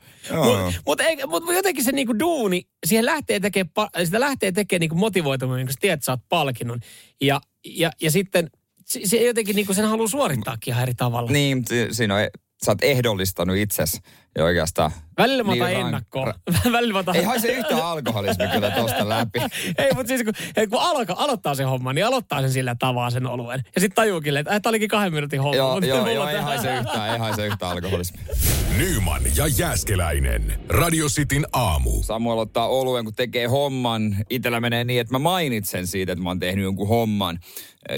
Mutta mut, mut jotenkin se niinku duuni, siihen lähtee tekemään, sitä lähtee tekemään niinku motivoitumaan, kun sä tiedät, että sä oot palkinnon. Ja, ja, ja sitten se jotenkin niinku sen haluaa suorittaakin ihan eri tavalla. Niin, siinä on sä oot ehdollistanut itsesi ja oikeastaan... Välillä mä otan niin. Välillä mä otan... Ei haise yhtään alkoholismi kyllä tosta läpi. ei, mutta siis kun, kun aloka, aloittaa se homma, niin aloittaa sen sillä tavalla sen oluen. Ja sitten tajuukin, että tämä olikin kahden minuutin homma. Joo, joo, joo ei haise yhtään, ei haise yhtään alkoholismi. Nyman ja Jääskeläinen. Radio Cityn aamu. Samuel ottaa oluen, kun tekee homman. Itellä menee niin, että mä mainitsen siitä, että mä oon tehnyt jonkun homman.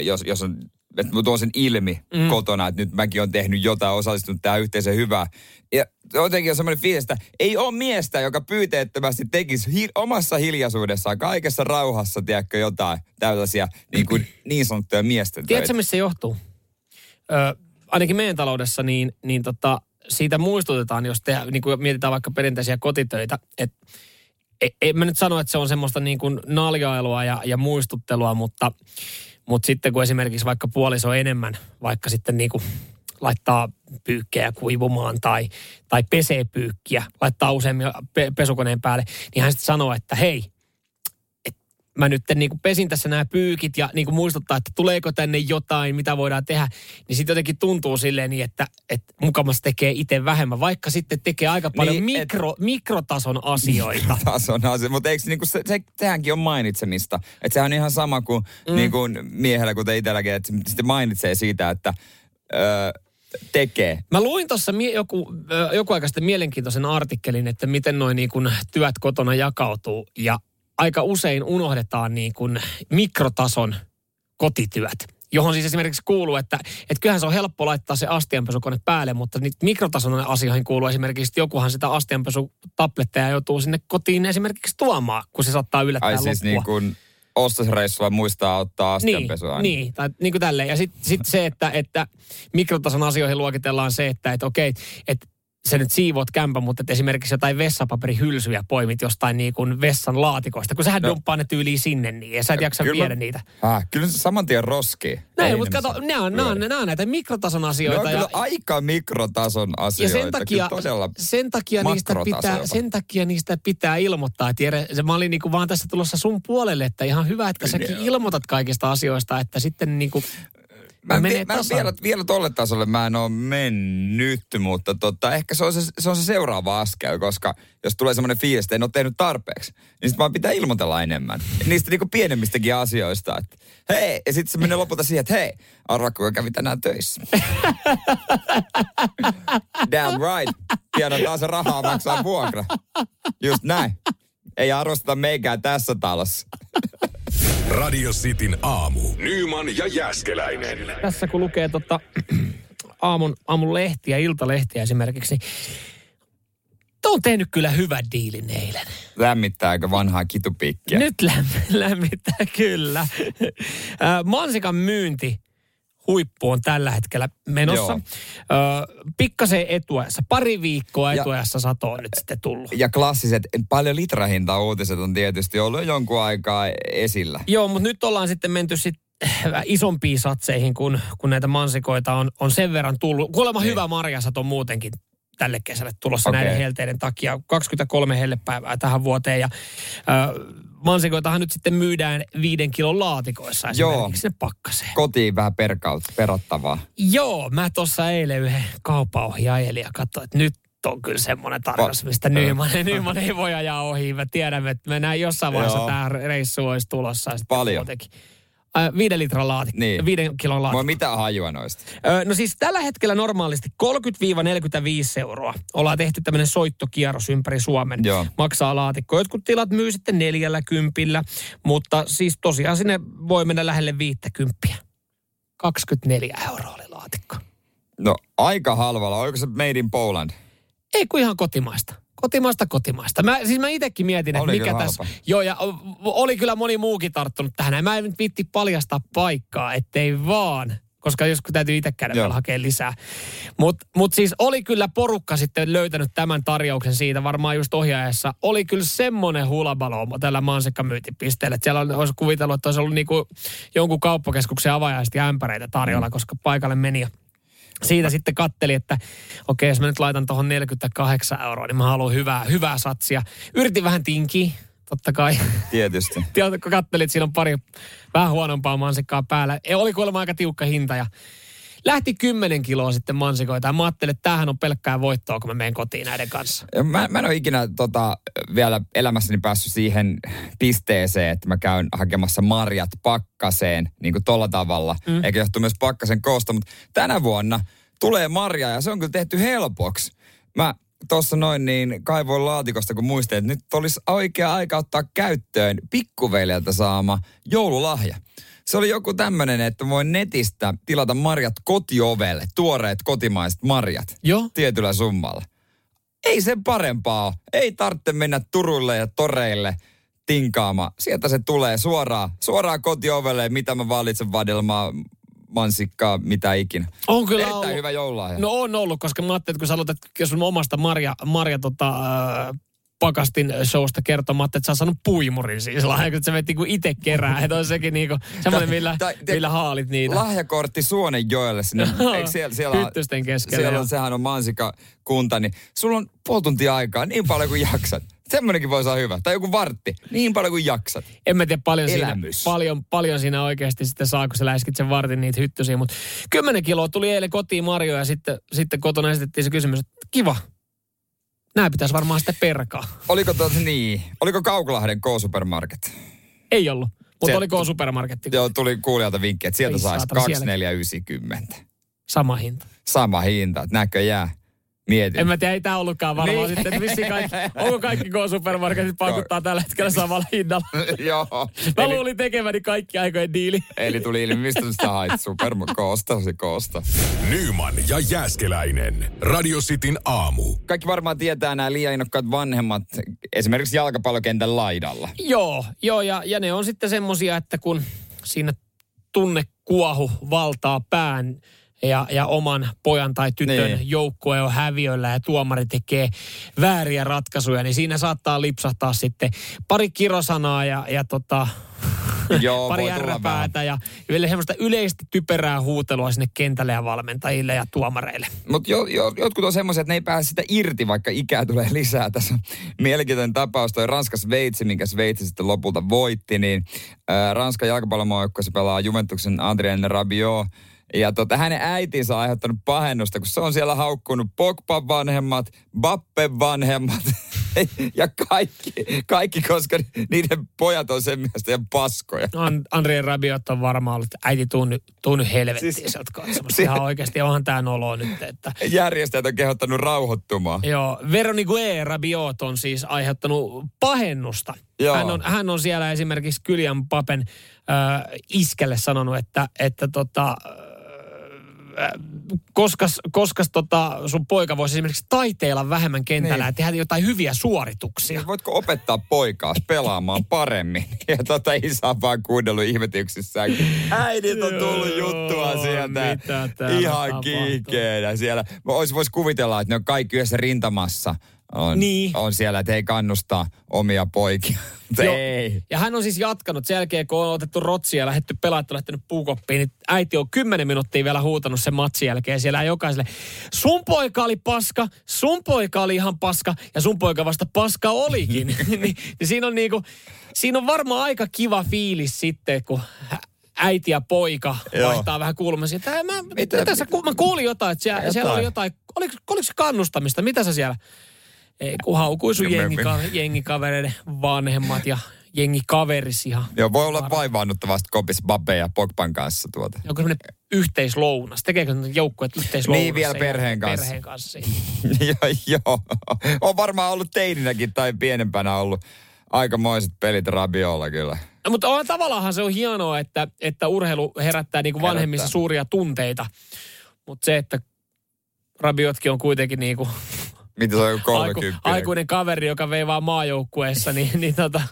Jos, jos on että mä tuon sen ilmi mm. kotona, että nyt mäkin on tehnyt jotain, osallistunut tähän yhteiseen hyvää. Ja jotenkin on semmoinen fiilis, että ei ole miestä, joka pyyteettömästi tekisi hi- omassa hiljaisuudessaan, kaikessa rauhassa, tiedätkö, jotain tällaisia niin, kuin, niin sanottuja miesten Tiedätkö, missä se johtuu? Ö, ainakin meidän taloudessa, niin, niin tota, siitä muistutetaan, jos te, niin kuin mietitään vaikka perinteisiä kotitöitä, että e, en mä nyt sano, että se on semmoista niin kuin naljailua ja, ja muistuttelua, mutta mutta sitten kun esimerkiksi vaikka puoliso enemmän, vaikka sitten niin kuin laittaa pyykkejä kuivumaan tai, tai pesee pyykkiä, laittaa useammin pe- pesukoneen päälle, niin hän sitten sanoo, että hei, mä nyt niin kuin pesin tässä nämä pyykit ja niin kuin muistuttaa, että tuleeko tänne jotain, mitä voidaan tehdä, niin sitten jotenkin tuntuu silleen niin, että, että mukamassa tekee itse vähemmän, vaikka sitten tekee aika paljon niin, mikro, et, mikrotason asioita. Mikrotason asioita, mutta eikö niin kuin se, se, sehänkin on mainitsemista. Että sehän on ihan sama kuin, mm. niin kuin miehellä, kuten itselläkin, että sitten mainitsee siitä, että... Öö, tekee. Mä luin tuossa mie- joku, joku aika sitten mielenkiintoisen artikkelin, että miten noin niin työt kotona jakautuu. Ja aika usein unohdetaan niin kuin mikrotason kotityöt johon siis esimerkiksi kuuluu, että, että kyllähän se on helppo laittaa se astianpesukone päälle, mutta niitä mikrotason asioihin kuuluu esimerkiksi, että jokuhan sitä astianpesutabletteja joutuu sinne kotiin esimerkiksi tuomaan, kun se saattaa yllättää Ai siis niin kuin ostosreissulla muistaa ottaa astianpesua. Niin, niin, tai niin kuin tälleen. Ja sitten sit se, että, että mikrotason asioihin luokitellaan se, että, että okei, että sä nyt siivoat kämpä, mutta että esimerkiksi jotain vessapaperihylsyjä poimit jostain niin kuin vessan laatikoista, kun sähän no. dumppaa ne tyyliin sinne niin, ja sä et jaksa kyllä, viedä niitä. Ah, kyllä se saman tien roskii. Näin, mutta kato, ne on, ne, on, on näitä mikrotason asioita. Ne on ja, aika mikrotason asioita. Ja sen takia, sen takia, niistä pitää, sen takia niistä pitää ilmoittaa. Tiedä, se, mä olin niin kuin vaan tässä tulossa sun puolelle, että ihan hyvä, että säkin ilmoitat kaikista asioista, että sitten niin kuin Mä, en, mä en vielä, vielä tolle tasolle mä en ole mennyt, mutta tota, ehkä se on se, se on se seuraava askel, koska jos tulee semmoinen fiilis, että en ole tehnyt tarpeeksi, niin sitten vaan pitää ilmoitella enemmän. Niistä niinku pienemmistäkin asioista. Että, hei, ja sitten se menee lopulta siihen, että hei, arva kuinka kävi tänään töissä. Damn right. Tiedän taas rahaa maksaa vuokra. Just näin. Ei arvosteta meikään tässä talossa. Radio Cityn aamu. Nyman ja Jäskeläinen. Tässä kun lukee tota, aamun, aamun lehtiä, iltalehtiä esimerkiksi, niin on tehnyt kyllä hyvän diilin eilen. Lämmittääkö vanhaa kitupiikkiä? Nyt lämm- lämmittää kyllä. Mansikan myynti huippu on tällä hetkellä menossa. Ö, pikkasen etuajassa, pari viikkoa etuajassa ja, sato on nyt sitten tullut. Ja klassiset, paljon litrahinta uutiset on tietysti ollut jonkun aikaa esillä. Joo, mutta nyt ollaan sitten menty sitten isompiin satseihin, kun, kun näitä mansikoita on, on sen verran tullut. Kuulemma niin. hyvä marjasato muutenkin tälle kesälle tulossa Okei. näiden helteiden takia. 23 hellepäivää tähän vuoteen ja äh, mansikoitahan nyt sitten myydään viiden kilon laatikoissa Joo. esimerkiksi sinne pakkaseen. Kotiin vähän perkaut, perottavaa. Joo, mä tuossa eilen yhden kaupaohjaajelin ja katsoin, että nyt on kyllä semmoinen tarjous, mistä Nyman, Nyman ei voi ajaa ohi. Mä tiedämme, että me näin jossain vaiheessa Joo. tämä reissu olisi tulossa. Paljon. muutenkin. Äh, viiden litran laatikko, Niin. viiden kilon laatikko. ei mitään hajua noista. Ö, No siis tällä hetkellä normaalisti 30-45 euroa. Ollaan tehty tämmöinen soittokierros ympäri Suomen. Joo. Maksaa laatikko. Jotkut tilat myy sitten neljällä kympillä, mutta siis tosiaan sinne voi mennä lähelle viittä kymppiä. 24 euroa oli laatikko. No aika halvalla. Oliko se Made in Poland? Ei kun ihan kotimaista. Kotimaista, kotimaista. Mä, siis mä itsekin mietin, että mikä tässä... Joo, ja oli kyllä moni muukin tarttunut tähän. Mä en nyt viitti paljastaa paikkaa, ettei vaan koska joskus täytyy itse käydä Joo. vielä hakea lisää. Mutta mut siis oli kyllä porukka sitten löytänyt tämän tarjouksen siitä, varmaan just ohjaajassa. Oli kyllä semmoinen hulabalo tällä mansikkamyyntipisteellä, että siellä olisi kuvitellut, että olisi ollut niinku jonkun kauppakeskuksen avajaiset ja ämpäreitä tarjolla, Mm. koska paikalle meni. Siitä sitten katteli, että okei, jos mä nyt laitan tuohon 48 euroa, niin mä haluan hyvää, hyvää satsia. Yritin vähän tinkiä, totta kai. Tietysti. Tiedätkö, kun kattelin, että siinä on pari vähän huonompaa mansikkaa päällä. Ja oli kuulemma aika tiukka hinta ja lähti 10 kiloa sitten mansikoita. Ja mä ajattelin, että tämähän on pelkkää voittoa, kun mä menen kotiin näiden kanssa. Mä, mä en ole ikinä tota, vielä elämässäni päässyt siihen pisteeseen, että mä käyn hakemassa marjat pakkaseen niin kuin tolla tavalla. Mm. Eikä johtu myös pakkasen koosta, mutta tänä vuonna tulee marja ja se on kyllä tehty helpoksi. Mä tuossa noin niin kaivoin laatikosta, kun muistin, että nyt olisi oikea aika ottaa käyttöön pikkuveljeltä saama joululahja. Se oli joku tämmöinen, että voin netistä tilata marjat kotiovelle, tuoreet kotimaiset marjat Joo. tietyllä summalla. Ei sen parempaa. Ei tarvitse mennä Turulle ja toreille tinkaamaan. Sieltä se tulee suoraan, suoraan kotiovelle, mitä mä valitsen vadelmaa, mansikkaa, mitä ikinä. On kyllä Erittäin ollut. hyvä joululahja. No on ollut, koska mä ajattelin, että kun sä aloitat jos sun omasta Marja, Marja tota, äh, pakastin showsta kertomaan, että sä oot saanut puimurin siis lahja, kun sä menet niinku itse kerää. Että on sekin niinku semmoinen, millä, Tai- te- millä haalit niitä. Lahjakortti Suonenjoelle sinne. Eikö siellä, siellä, hyttysten keskellä, Siellä on, sehän on mansikakunta, niin sulla on puoli tuntia aikaa niin paljon kuin jaksat. Semmoinenkin voisi olla hyvä. Tai joku vartti. Niin paljon kuin jaksat. En mä tiedä paljon siinä, Elämys. paljon, paljon siinä oikeasti sitten saa, kun sä läiskit sen vartin niitä hyttysiä. Mutta 10 kiloa tuli eilen kotiin marjoja ja sitten, sitten kotona esitettiin se kysymys, että kiva. Nämä pitäisi varmaan sitten perkaa. Oliko tuota niin? Oliko Kaukolahden K-Supermarket? Ei ollut, mutta Se- oliko supermarketti? Joo, tuli kuulijalta vinkki, että sieltä saisi saatana, sielläkin. 2490. Sama hinta. Sama hinta, että näköjään. Mietin. En mä tiedä, ei tämä ollutkaan varmaan Niin. sitten, että vissiin kaikki, onko kaikki K-supermarketit pankuttaa tällä hetkellä samalla hinnalla. Joo. Mä Eli, luulin tekeväni kaikki aikojen diili. eli tuli ilmi, mistä sä hait superkoosta, se koosta. Nyman ja Jääskeläinen. Radio Cityn aamu. Kaikki varmaan tietää nämä liian innokkaat vanhemmat, esimerkiksi jalkapallokentän laidalla. Joo, joo ja, ja ne on sitten semmosia, että kun siinä tunnekuohu valtaa pään ja, ja oman pojan tai tytön Niin. joukkue on häviöllä ja tuomari tekee vääriä ratkaisuja, niin siinä saattaa lipsahtaa sitten pari kirosanaa ja, ja tota, Joo, pari ärräpäätä ja vielä semmoista yleistä typerää huutelua sinne kentälle ja valmentajille ja tuomareille. Mutta jo, jo, jotkut on semmoisia, että ne ei pääse sitä irti, vaikka ikää tulee lisää. Tässä on mielenkiintoinen tapaus, toi Ranska-Sveitsi, minkä Sveitsi sitten lopulta voitti, niin ää, Ranskan jalkapallomaajoukkueessa pelaa Juventuksen Adrien Rabiot. Ja tota, hänen äitinsä on aiheuttanut pahennusta, kun se on siellä haukkunut Pogban vanhemmat, Bappen vanhemmat ja kaikki, kaikki, koska niiden pojat on sen mielestä ihan paskoja. An- Andrei Rabiot on varmaan ollut, että äiti tuu tuu nyt helvettiin Siis- sieltä katsomassa. si- Ihan oikeasti onhan tämä nolo nyt, että Järjestäjät on kehottanut rauhoittumaan. Joo, Veronique Rabiot on siis aiheuttanut pahennusta. Joo. Hän on, hän on siellä esimerkiksi Kylian Papen äh, iskelle sanonut, että, että tota, äh, koskas, koskas tota sun poika voisi esimerkiksi taiteilla vähemmän kentällä Niin. ja tehdä jotain hyviä suorituksia. Voitko opettaa poikaa pelaamaan paremmin? Ja tota isä on vaan kuunnellut ihmetyksissään. Äidit on tullut juttua sieltä. Ihan kiikeenä siellä. Vois, vois kuvitella, että ne on kaikki yhdessä rintamassa on, Niin. on siellä, että ei kannustaa omia poikia. Joo. ei. Ja hän on siis jatkanut sen jälkeen, kun on otettu rotsia ja lähdetty pelaattu, lähtenyt puukoppiin, niin äiti on kymmenen minuuttia vielä huutanut sen matsin jälkeen. Siellä jokaiselle, sun poika oli paska, sun poika oli ihan paska ja sun poika vasta paska olikin. niin, niin siinä on niinku, siinä on varmaan aika kiva fiilis sitten, kun äiti ja poika Joo. vaihtaa vähän kuulumisia. Että mä, Mitä- mitä, sä, mä kuulin jotain, että siellä, Jotain. siellä oli jotain, oliko, oliko se kannustamista, mitä sä siellä? Ei, kun haukui sun jengika, jengikavereiden vanhemmat ja jengikaverisi ihan. Joo, voi olla vaivaannuttavasti kopissa Babe ja Pogban kanssa tuota. Onko semmoinen yhteislounas? Tekeekö joukkueet yhteislounas? Niin, vielä perheen kanssa. Perheen kanssa. joo, joo. On varmaan ollut teininäkin tai pienempänä ollut aikamoiset pelit Rabiolla kyllä. No, mutta on, tavallaanhan se on hienoa, että, että urheilu herättää niin kuin vanhemmissa Herättää. suuria tunteita. Mutta se, että Rabiotkin on kuitenkin niin kuin Mitä se on joku aiku, 30? aikuinen kaveri, joka vei vaan maajoukkueessa, niin, niin tota,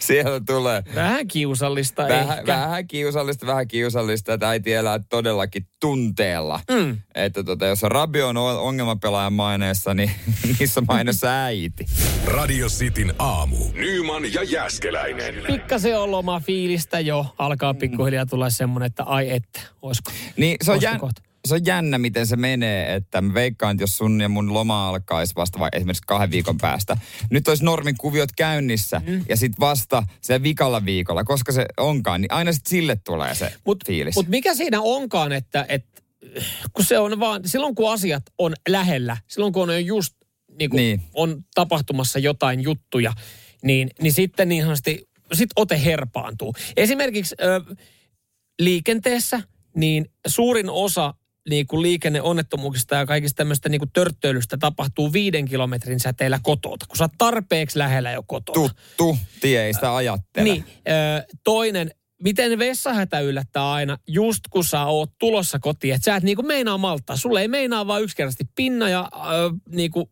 Siellä tulee vähän kiusallista vähän, ehkä. vähän kiusallista, vähän kiusallista, että äiti elää todellakin tunteella. Mm. Että tota, jos Rabio on ongelmapelaajan maineessa, niin niissä maineessa äiti. Radio Cityn aamu. Nyman ja Jäskeläinen. Pikkasen on loma fiilistä jo. Alkaa pikkuhiljaa tulla semmoinen, että ai että, olisiko. Niin se on, Olisiko jän, kohta? Se on jännä, miten se menee, että mä veikkaan, että jos sun ja mun loma alkaisi vasta vai esimerkiksi kahden viikon päästä. Nyt olisi normin kuviot käynnissä mm. ja sitten vasta se vikalla viikolla, koska se onkaan, niin aina sitten sille tulee se Mutta fiilis. mut mikä siinä onkaan, että, että kun se on vaan, silloin kun asiat on lähellä, silloin kun on just niin kuin Niin. on tapahtumassa jotain juttuja, niin, niin sitten niin sanotusti, sit ote herpaantuu. Esimerkiksi ö, liikenteessä, niin suurin osa niin kuin liikenneonnettomuuksista ja kaikista tämmöistä niin kuin törttöilystä tapahtuu viiden kilometrin säteellä kotota, kun sä oot tarpeeksi lähellä jo kotona. Tuttu tie, ei sitä ajattele. Niin, toinen, miten vessahätä yllättää aina, just kun sä oot tulossa kotiin, että sä et niinku meinaa malttaa. Sulle ei meinaa vaan yksinkertaisesti pinna ja ö, niinku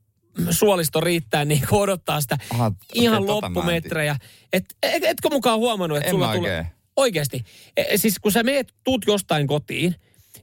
suolisto riittää niinku odottaa sitä Aha, okei, ihan tota loppumetrejä. Et, et, etkö mukaan huomannut, että En sulla tulee... Oikeasti. E, siis kun sä meet, tuut jostain kotiin,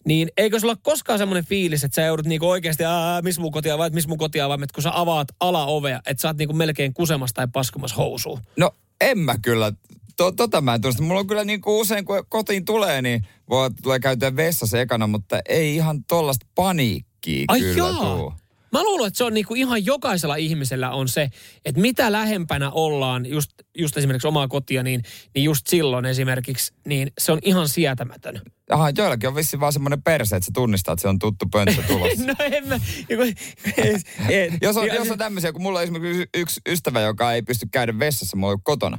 niin eikö sulla ole koskaan semmoinen fiilis, että sä joudut niinku oikeasti, "Ää, missä mun kotia vai, missä mun kotia vai, että kun sä avaat alaovea, että sä oot niinku melkein kusemassa tai paskumassa housuun. No en mä kyllä, to, tota mä en tunnista. Mulla on kyllä niin kuin usein kun kotiin tulee, niin voi tulee käytyä vessassa ekana, mutta ei ihan tollasta paniikkiä Ai kyllä jaa. tuu. Mä luulen, että se on niinku ihan jokaisella ihmisellä on se, että mitä lähempänä ollaan, just, just esimerkiksi omaa kotia, niin, niin just silloin esimerkiksi, niin se on ihan sietämätön. Aha, joillakin on vissiin vaan semmoinen perse, että se tunnistaa, että se on tuttu pönttö tulossa. No en mä... jos, on, jos on tämmöisiä, kun mulla on esimerkiksi yksi ystävä, joka ei pysty käydä vessassa, mulla on kotona.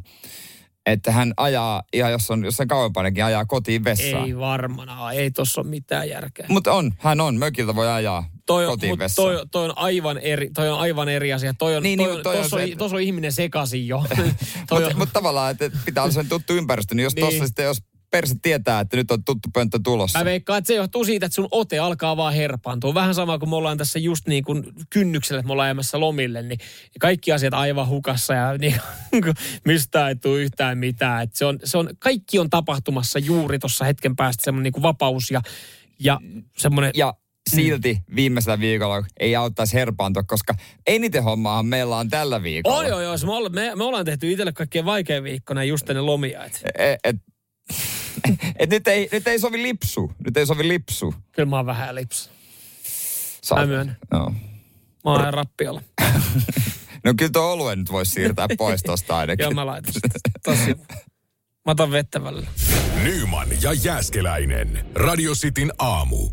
Että hän ajaa, ihan jos on jossain kauempanakin, ajaa kotiin vessaan. Ei varmana, ei tossa ole mitään järkeä. Mutta on, hän on, mökiltä voi ajaa Toi on, mut toi, toi, on aivan eri, toi on aivan eri asia. Toi on, Niin, toi niin, on, toi on se, että- tossa on ihminen sekaisin jo. toi Mutta mut tavallaan, että pitää olla sen tuttu ympäristö, niin jos Niin. tossa sitten, jos perse tietää, että nyt on tuttu pönttö tulossa. Mä veikkaan, että se johtuu siitä, että sun ote alkaa vaan herpaantua. Vähän sama kuin me ollaan tässä just niin kuin kynnyksellä, että me ollaan jäämässä lomille, niin kaikki asiat aivan hukassa ja niin, mistä ei tule yhtään mitään. Et se on, se on, kaikki on tapahtumassa juuri tuossa hetken päästä semmoinen niin kuin vapaus ja, ja semmoinen... Ja silti viimeisellä viikolla ei auttaisi herpaantua, koska eniten hommaahan meillä on tällä viikolla. On joo, joo. Me, olla, me, me ollaan tehty itselle kaikkein vaikein viikkona just ennen lomia. Et, Et, et, et nyt, ei, nyt ei sovi lipsu. Nyt ei sovi lipsu. kyllä mä oon vähän lips. Sä Mä myönnän. No. Mä oon ihan rappiolla. no kyllä tuo oluen nyt voisi siirtää pois tosta ainakin. Joo, mä laitan sitä. Tosi. Mä otan vettä välillä. Nyman ja Jäskeläinen. Radio Cityn aamu.